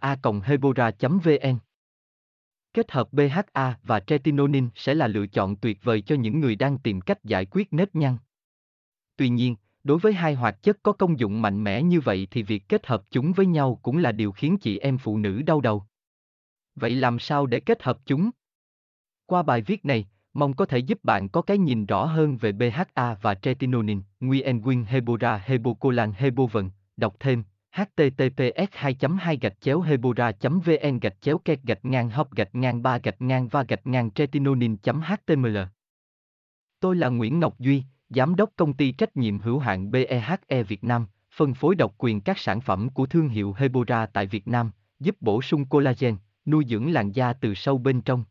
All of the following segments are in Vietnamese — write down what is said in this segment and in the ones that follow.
a hebora vn Kết hợp BHA và tretinoin sẽ là lựa chọn tuyệt vời cho những người đang tìm cách giải quyết nếp nhăn. Tuy nhiên, đối với hai hoạt chất có công dụng mạnh mẽ như vậy thì việc kết hợp chúng với nhau cũng là điều khiến chị em phụ nữ đau đầu. Vậy làm sao để kết hợp chúng? Qua bài viết này, mong có thể giúp bạn có cái nhìn rõ hơn về BHA và tretinoin, Nguyen Nguyen Hebora Hebocolan Hebovần, đọc thêm https 2 2 gạch chéo hebora vn gạch chéo kẹt gạch ngang hop gạch ngang ba gạch ngang va gạch ngang tretinonin html Tôi là Nguyễn Ngọc Duy, Giám đốc công ty trách nhiệm hữu hạn BEHE Việt Nam, phân phối độc quyền các sản phẩm của thương hiệu Hebora tại Việt Nam, giúp bổ sung collagen, nuôi dưỡng làn da từ sâu bên trong.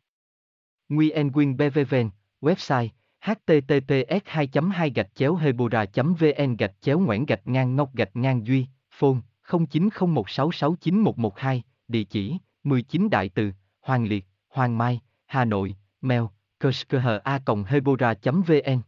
Nguyen Quyên BVVN, website https 2 2 gạch chéo hebora vn gạch chéo ngoãn gạch ngang ngọc gạch ngang duy phone 0901669112, địa chỉ 19 Đại Từ, Hoàng Liệt, Hoàng Mai, Hà Nội, mail, kerskha hebora vn